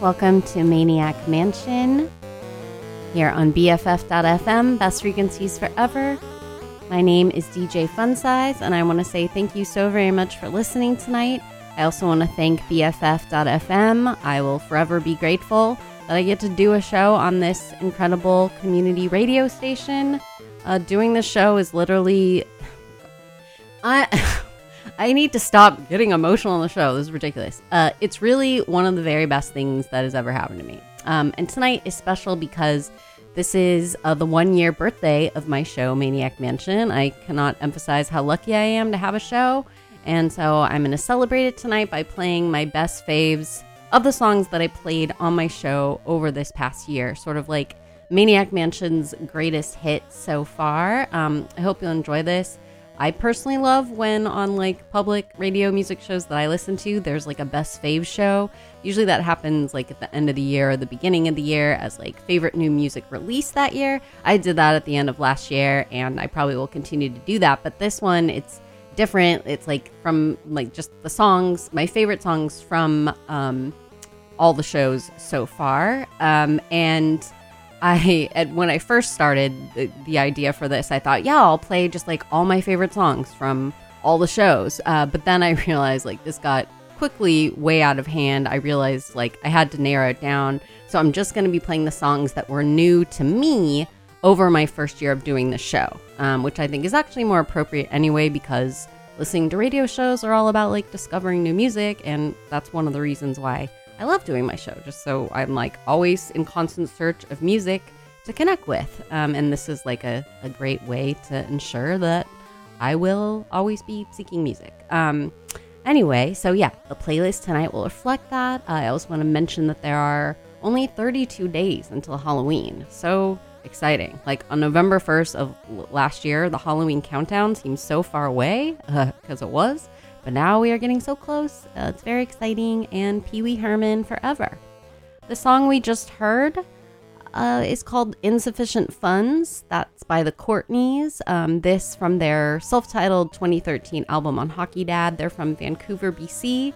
Welcome to Maniac Mansion here on BFF.FM, best frequencies forever. My name is DJ Funsize, and I want to say thank you so very much for listening tonight. I also want to thank BFF.FM. I will forever be grateful that I get to do a show on this incredible community radio station. Uh, doing this show is literally. I. I need to stop getting emotional on the show. This is ridiculous. Uh, it's really one of the very best things that has ever happened to me. Um, and tonight is special because this is uh, the one year birthday of my show, Maniac Mansion. I cannot emphasize how lucky I am to have a show. And so I'm going to celebrate it tonight by playing my best faves of the songs that I played on my show over this past year, sort of like Maniac Mansion's greatest hits so far. Um, I hope you'll enjoy this. I personally love when on like public radio music shows that I listen to, there's like a best fave show. Usually that happens like at the end of the year or the beginning of the year as like favorite new music released that year. I did that at the end of last year and I probably will continue to do that. But this one, it's different. It's like from like just the songs, my favorite songs from um, all the shows so far. Um, and I at, when I first started the, the, idea for this, I thought, yeah, I'll play just like all my favorite songs from all the shows. Uh, but then I realized like this got quickly way out of hand. I realized like I had to narrow it down. So I'm just going to be playing the songs that were new to me over my first year of doing the show, um, which I think is actually more appropriate anyway because listening to radio shows are all about like discovering new music, and that's one of the reasons why I love doing my show, just so I'm like always in constant search of music to connect with. Um, and this is like a, a great way to ensure that I will always be seeking music. Um, anyway, so yeah, the playlist tonight will reflect that. I also want to mention that there are only 32 days until Halloween. So exciting. Like on November 1st of last year, the Halloween countdown seems so far away because uh, it was. But now we are getting so close. Uh, it's very exciting, and Pee Wee Herman forever. The song we just heard uh, is called Insufficient Funds. That's by the Courtneys. Um, this from their self titled 2013 album on Hockey Dad. They're from Vancouver, BC.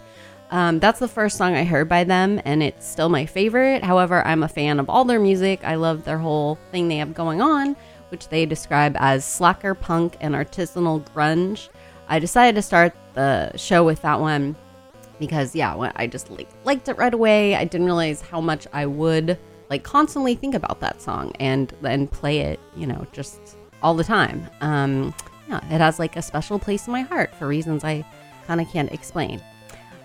Um, that's the first song I heard by them, and it's still my favorite. However, I'm a fan of all their music. I love their whole thing they have going on, which they describe as slacker punk and artisanal grunge. I decided to start the show with that one because yeah, I just like, liked it right away. I didn't realize how much I would like constantly think about that song and then play it, you know, just all the time. Um, yeah, it has like a special place in my heart for reasons I kind of can't explain.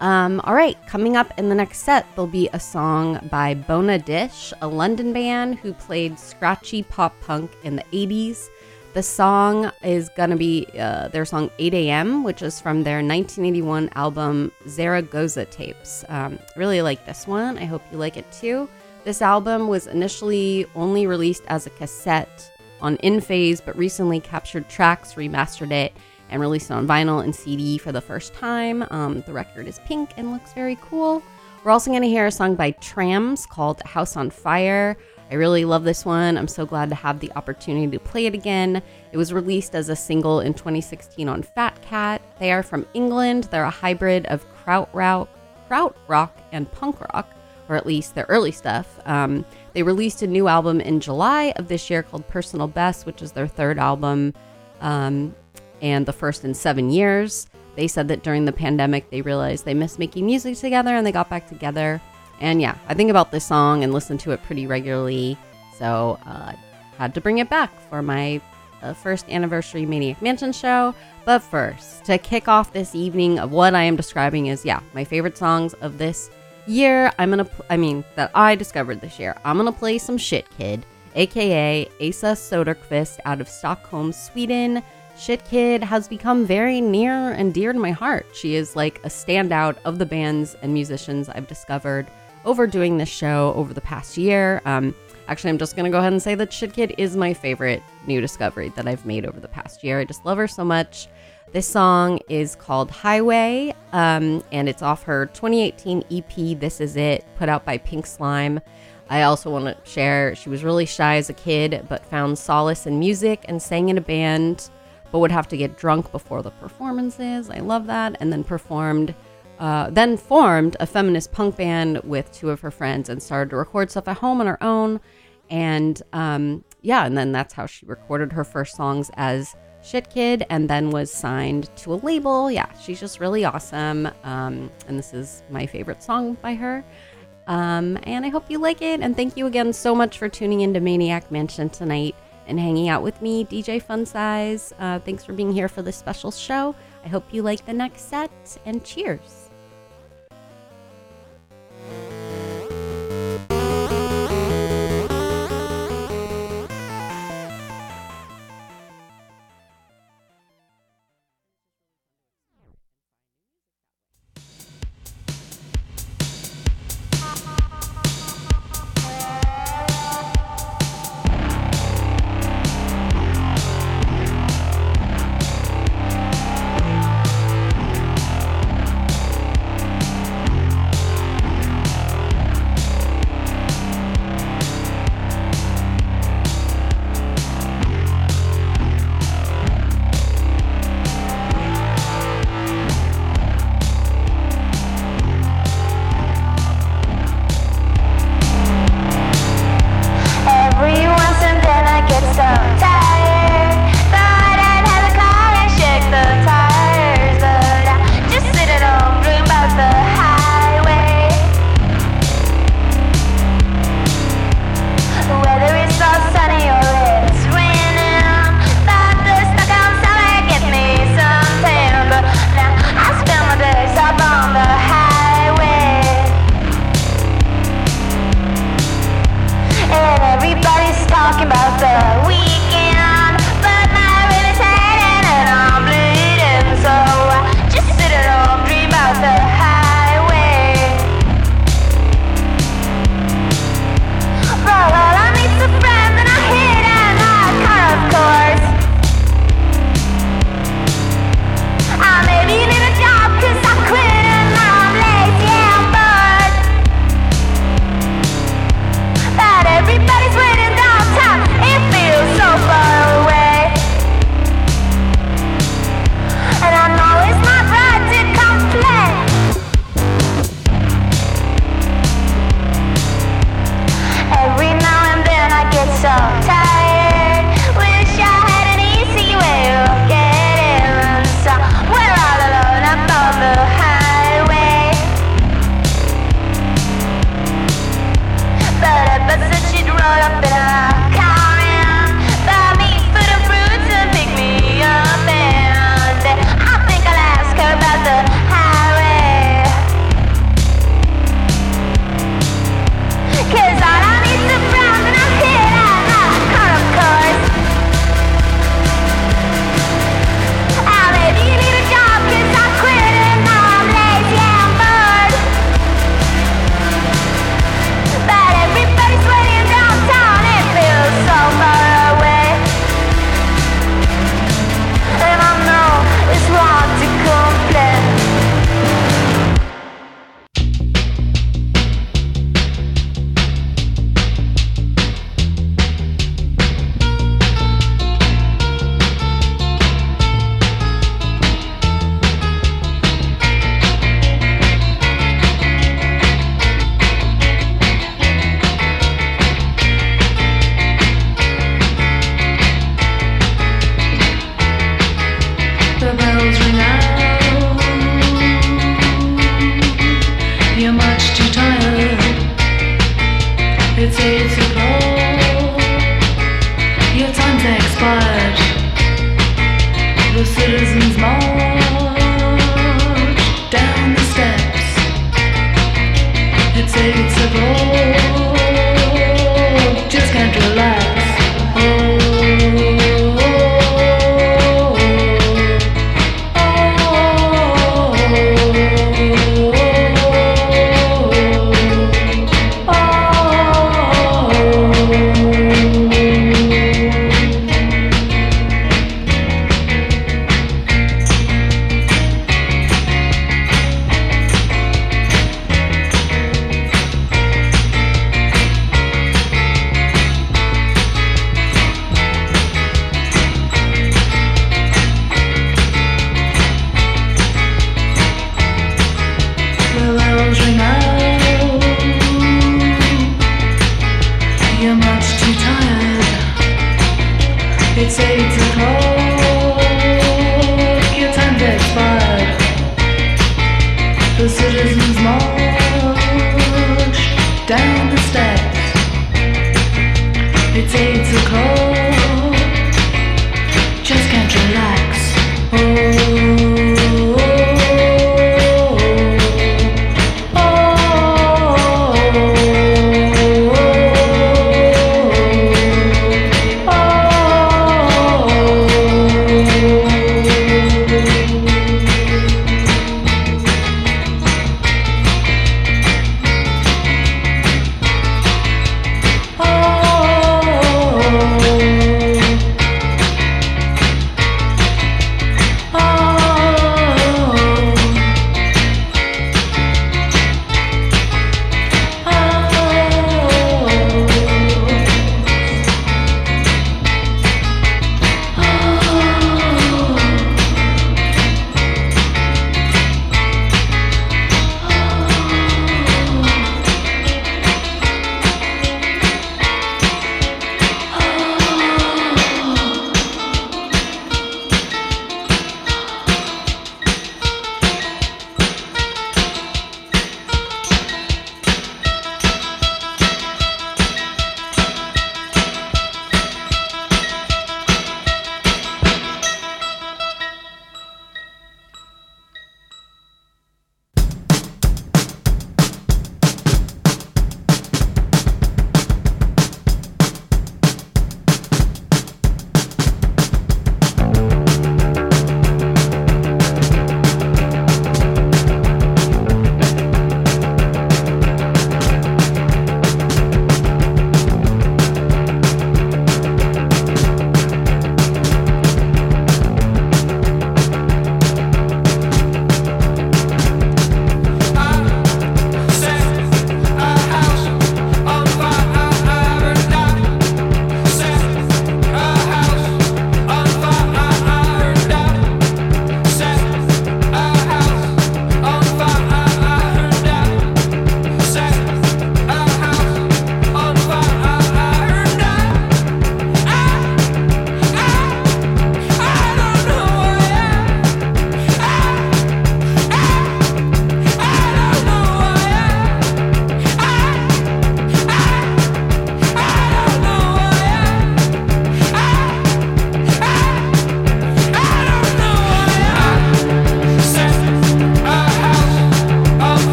Um, all right, coming up in the next set, there'll be a song by Bona Dish, a London band who played scratchy pop punk in the 80s. The song is going to be uh, their song 8 a.m., which is from their 1981 album Zaragoza Tapes. Um, really like this one. I hope you like it too. This album was initially only released as a cassette on In Phase, but recently captured tracks, remastered it, and released it on vinyl and CD for the first time. Um, the record is pink and looks very cool. We're also going to hear a song by Traams called House on Fire. I really love this one. I'm so glad to have the opportunity to play it again. It was released as a single in 2016 on Fat Cat. They are from England. They're a hybrid of kraut rock, kraut rock and punk rock, or at least their early stuff. Um, they released a new album in July of this year called Personal Best, which is their third album um, and the first in seven years. They said that during the pandemic, they realized they missed making music together and they got back together. And yeah, I think about this song and listen to it pretty regularly. So uh, had to bring it back for my uh, first anniversary Maniac Mansion show. But first, to kick off this evening of what I am describing as, yeah, my favorite songs of this year, I'm gonna, pl- I mean, that I discovered this year. I'm gonna play some Shitkid, aka Asa Soderqvist out of Stockholm, Sweden. Shitkid has become very near and dear to my heart. She is like a standout of the bands and musicians I've discovered over doing this show over the past year. Um, actually, I'm just going to go ahead and say that Shitkid is my favorite new discovery that I've made over the past year. I just love her so much. This song is called Highway, um, and it's off her 2018 EP, This Is It, put out by Pink Slime. I also want to share she was really shy as a kid, but found solace in music and sang in a band, but would have to get drunk before the performances. I love that. And then performed uh, then formed a feminist punk band with two of her friends and started to record stuff at home on her own. And um, yeah, and then that's how she recorded her first songs as Shitkid and then was signed to a label. Yeah, she's just really awesome. Um, and this is my favorite song by her. Um, and I hope you like it. And thank you again so much for tuning into Maniac Mansion tonight and hanging out with me, DJ Fun Size. Uh, thanks for being here for this special show. I hope you like the next set and cheers.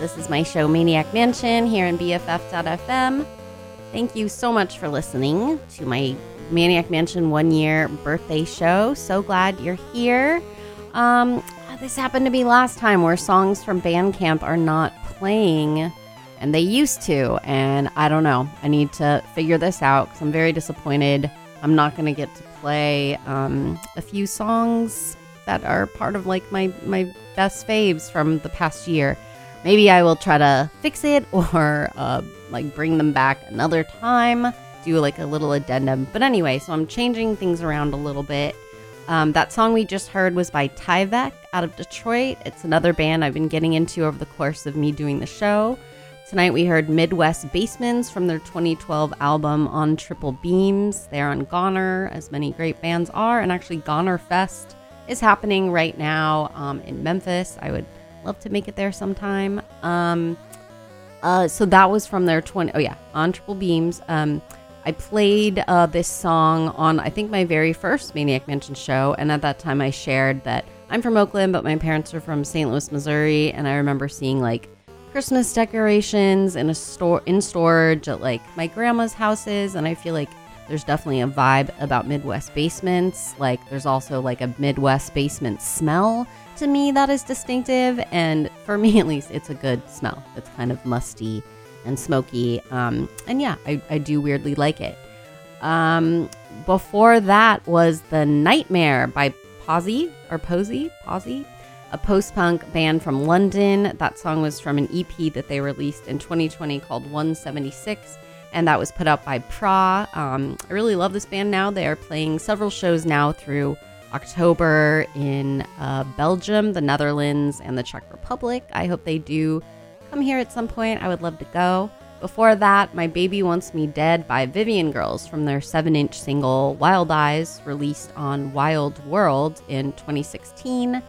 This is my show Maniac Mansion here in BFF.fm. Thank you so much for listening to my Maniac Mansion one year birthday show. So glad you're here. Um, this happened to be last time where songs from Bandcamp are not playing, and they used to. And I don't know. I need to figure this out because I'm very disappointed. I'm not going to get to play um, a few songs that are part of like my my best faves from the past year. Maybe I will try to fix it or uh, like bring them back another time, do like a little addendum. But anyway, so I'm changing things around a little bit. Um, that song we just heard was by Tyvek out of Detroit. It's another band I've been getting into over the course of me doing the show. Tonight we heard Midwest Basements from their 2012 album On Triple Beams. They're on Goner, as many great bands are, and actually Goner Fest is happening right now um, in Memphis. I would love to make it there sometime. Um, uh, so that was from their 20. Oh yeah, on Triple Beams. Um, I played uh, this song on I think my very first Maniac Mansion show, and at that time I shared that I'm from Oakland, but my parents are from St. Louis, Missouri, and I remember seeing like Christmas decorations in a store in storage at like my grandma's houses, and I feel like there's definitely a vibe about Midwest basements. Like there's also like a Midwest basement smell to me that is distinctive, and for me at least, it's a good smell. It's kind of musty and smoky, um, and yeah, I, I do weirdly like it. Um, before that was the Nightmare by Pozi or Pozi Pozi a post punk band from London. That song was from an EP that they released in 2020 called 176, and that was put out by PRAH. Um, I really love this band now. They are playing several shows now through October in uh, Belgium, the Netherlands, and the Czech Republic. I hope they do come here at some point. I would love to go. Before that, My Baby Wants Me Dead by Vivian Girls from their 7 inch single Wild Eyes, released on Wild World in 2016.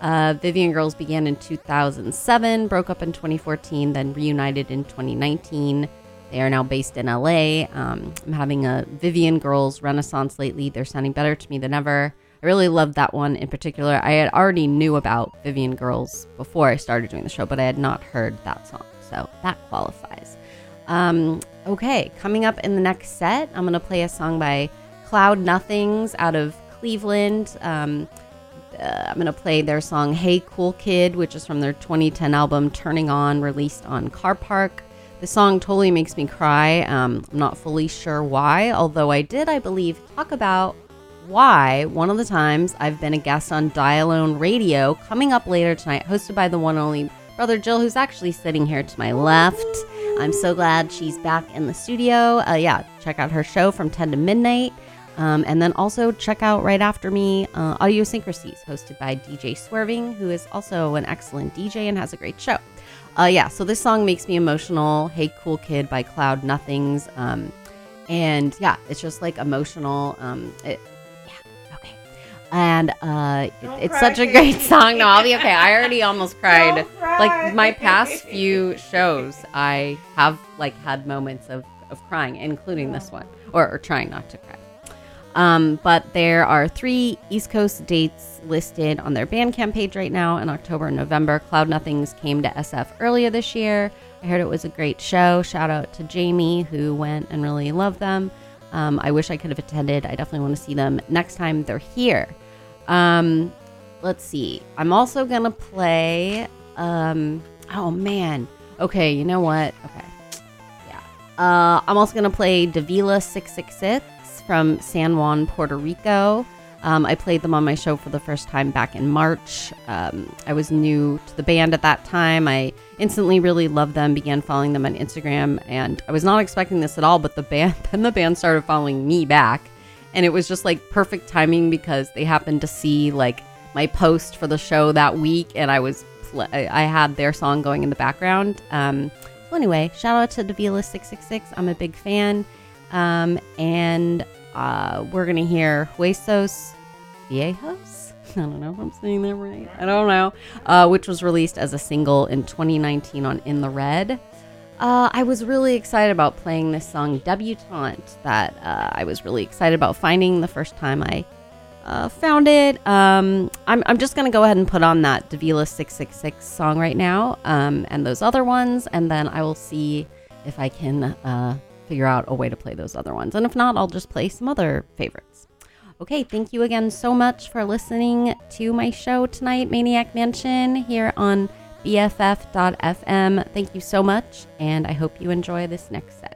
Uh, Vivian Girls began in 2007, broke up in 2014, then reunited in 2019. They are now based in LA. Um, I'm having a Vivian Girls renaissance lately. They're sounding better to me than ever. I really loved that one in particular. I had already knew about Vivian Girls before I started doing the show, but I had not heard that song. So that qualifies. Um, okay, coming up in the next set, I'm going to play a song by Cloud Nothings out of Cleveland. Um, uh, I'm going to play their song Hey Cool Kid, which is from their 2010 album Turning On, released on Carpark. The song totally makes me cry. Um, I'm not fully sure why, although I did, I believe, talk about why one of the times I've been a guest on Dialone Radio coming up later tonight, hosted by the one only brother Jill, who's actually sitting here to my left. I'm so glad she's back in the studio. Uh, yeah, check out her show from 10 to midnight. Um, and then also check out right after me uh, Audiosyncrasies, hosted by DJ Swerving, who is also an excellent DJ and has a great show. Uh, yeah, so this song makes me emotional. Hey Cool Kid by Cloud Nothings. Um, and yeah, it's just like emotional. Um, it, yeah, okay. And uh, it- it's such a great song. No, I'll be okay. I already almost cried. Like my past few shows, I have like had moments of, of crying, including this one, or, or trying not to cry. Um, but there are three East Coast dates listed on their Bandcamp page right now in October and November. Cloud Nothings came to SF earlier this year. I heard it was a great show. Shout out to Jamie, who went and really loved them. Um, I wish I could have attended. I definitely want to see them next time they're here. Um, let's see. I'm also going to play. Um, oh, man. Okay, you know what? Okay. Yeah. Uh, I'm also going to play Davila 666 from San Juan, Puerto Rico. Um, I played them on my show for the first time back in March. Um, I was new to the band at that time. I instantly really loved them, began following them on Instagram, and I was not expecting this at all. But the band, then the band started following me back, and it was just like perfect timing because they happened to see like my post for the show that week, and I was pl- I had their song going in the background. Um, so anyway, shout out to Davila six six six. I'm a big fan. Um, and uh, we're gonna hear Huesos Viejos. I don't know if I'm saying that right. I don't know. Uh, which was released as a single in 2019 on In the Red. Uh, I was really excited about playing this song Debutante that uh, I was really excited about finding the first time I uh, found it. Um, I'm, I'm just going to go ahead and put on that Davila 666 song right now um, and those other ones, and then I will see if I can uh, figure out a way to play those other ones. And if not, I'll just play some other favorites. Okay, thank you again so much for listening to my show tonight, Maniac Mansion, here on BFF.FM. Thank you so much, and I hope you enjoy this next set.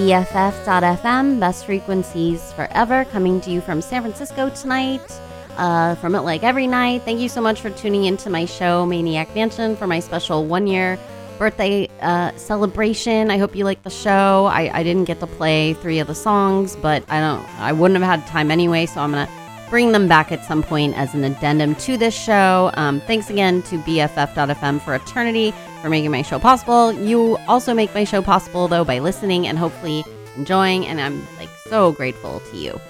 BFF.FM, best frequencies forever, coming to you from San Francisco tonight. Uh, from it like every night. Thank you so much for tuning into my show, Maniac Mansion, for my special one year birthday uh, celebration. I hope you like the show. I, I didn't get to play three of the songs, but I don't. I wouldn't have had time anyway, so I'm gonna bring them back at some point as an addendum to this show. Um, thanks again to BFF.FM for eternity for making my show possible. You also make my show possible though by listening and hopefully enjoying, and I'm like so grateful to you.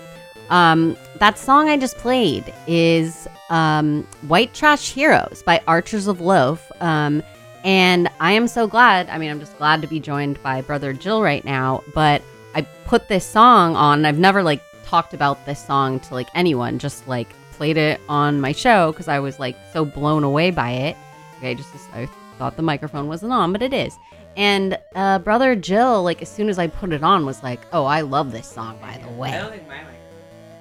Um, that song I just played is um, White Trash Heroes by Archers of Loaf. Um, and I am so glad. I mean, I'm just glad to be joined by Brother Jill right now. But I put this song on. I've never like talked about this song to like anyone, just like played it on my show because I was like so blown away by it. Okay, just I thought the microphone wasn't on, but it is. And uh, Brother Jill, like as soon as I put it on, was like, "Oh, I love this song." By the way, I don't think my mic.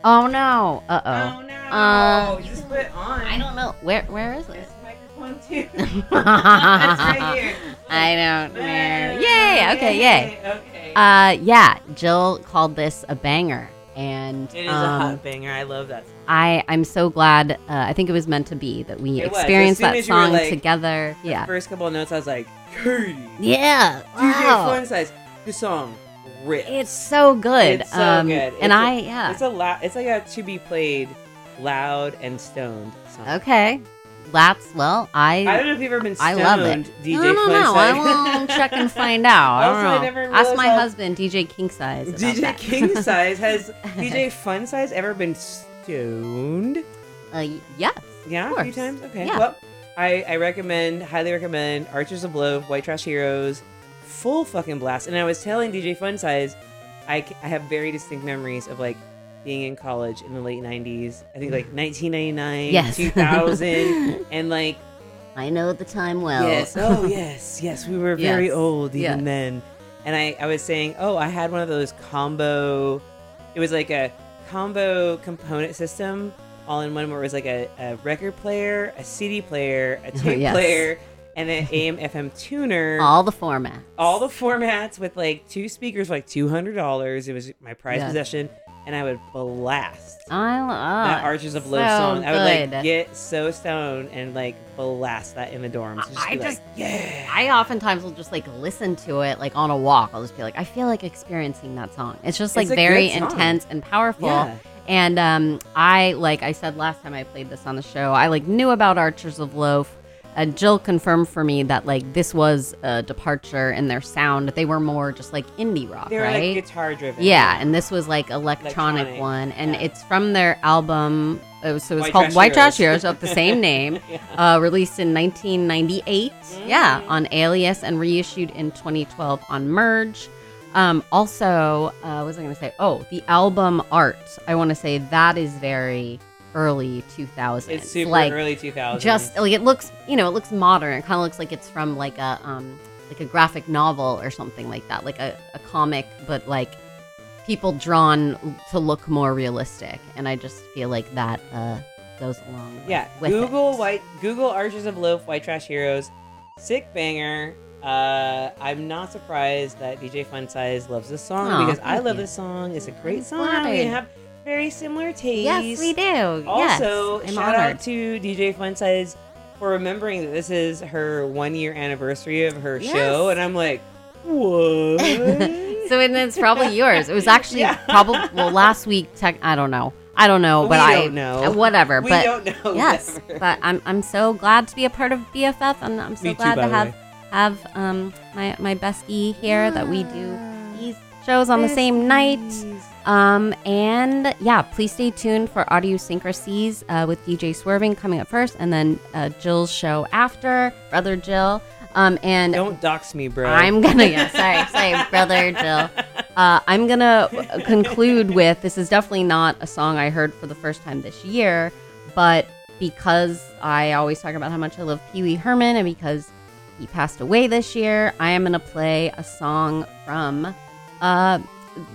Oh no! Uh Oh oh. no! Uh, just put it on. I don't know where where is it? a microphone too. It's right here. I don't know. Yay! Okay, yay. Okay. Uh, yeah. Jill called this a banger, and it is a um, hot banger. I love that. Song. I I'm so glad. Uh, I think it was meant to be that we It experienced that as you were song like- together. The Yeah. first couple of notes, I was like, Katie. Yeah. DJ Wow. Fun Size. This song rips. It's so good. It's so um, good. And It's a- I yeah. It's a loud. It's like a to be played, loud and stoned song. okay. That's well. I I don't know if you've ever been I stoned, love it. DJ I don't Fun know. I will check and find out. I don't know. never Ask my how- husband, DJ King Size. DJ that. King Size has DJ Fun Size ever been stoned? Uh, yes. Yeah, a few times. Okay. Yeah. Well, I, I recommend, highly recommend Archers of Loaf, White Trash Heroes, full fucking blast. And I was telling DJ Fun Size, I, I have very distinct memories of like being in college in the late 90s. I think like mm. 1999, Yes. 2000, and like I know the time well. Yes. Oh, yes. Yes. We were very Yes. old even Yes. then. And I, I was saying, oh, I had one of those combo. It was like a combo component system all in one where it was like a, a record player, a CD player, a oh, tape Yes. player, and an AM FM tuner. All the formats. all the formats with like two speakers for like $200. It was my prized Yeah. possession. And I would blast I love that Archers of Loaf so song. I would like get so stoned and like blast that in the dorms. Just I be like, just- yeah. I oftentimes will just like listen to it like on a walk. I'll just be like, I feel like experiencing that song. It's just like It's very intense and powerful. Yeah. And um, I like I said last time I played this on the show, I like knew about Archers of Loaf. And Jill confirmed for me that like this was a departure in their sound. They were more just like indie rock, They were right? like guitar driven. Yeah, and this was like electronic, Electronic, one, and yeah. it's from their album. It was, so it's White called Trash White Trash Heroes. Of the same name, uh, released in 1998. Yeah, Mm. on Alias and reissued in 2012 on Merge. Um, also, uh, what was I going to say? Oh, the album art. I want to say that is very early 2000s. It's super like early 2000s. just like it looks, you know, it looks modern. It kind of looks like it's from like a um like a graphic novel or something like that, like a, a comic, but like people drawn to look more realistic. And I just feel like that uh goes along. Yeah. with Google it. white Google Archers of Loaf, White Trash Heroes, sick banger. Uh, I'm not surprised that DJ Fun Size loves this song because I love you. this song. It's a great song. We have very similar taste. Yes, we do. Also, yes, I'm shout honored. out to DJ Fun Size for remembering that this is her one year anniversary of her Yes. show, and I'm like, what? so and it's probably yours. It was actually Yeah. probably well last week. Tech, I don't know. I don't know, We but I don't know. uh, whatever. we but don't know. yes, never. but I'm I'm so glad to be a part of BFF, and I'm so Me glad by to have way. have um my my bestie here that we do these shows on the same night. Um and yeah, please stay tuned for Audiosyncrasies uh, with DJ Swerving coming up first, and then uh, Jill's show after, brother Jill. Um and Don't dox me, bro. I'm gonna yeah, sorry, sorry, brother Jill. Uh, I'm gonna conclude with this is definitely not a song I heard for the first time this year, but because I always talk about how much I love Pee Wee Herman and because he passed away this year, I am gonna play a song from uh,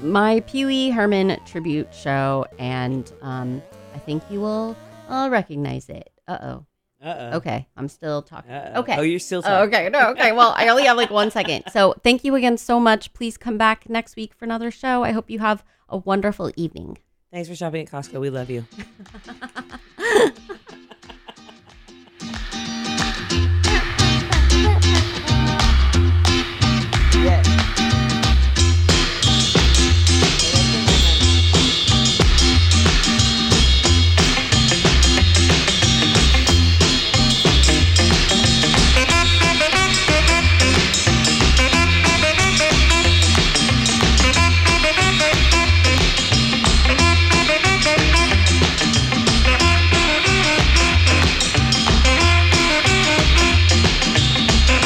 my Pee Wee Herman tribute show, and um, I think you will uh, recognize it. Uh oh. Uh-oh. Okay, I'm still talking. Uh-oh. Okay. Oh, you're still Oh, talking. okay. No, okay. Well, I only have like one second. So thank you again so much. Please come back next week for another show. I hope you have a wonderful evening. Thanks for shopping at Costco. We love you.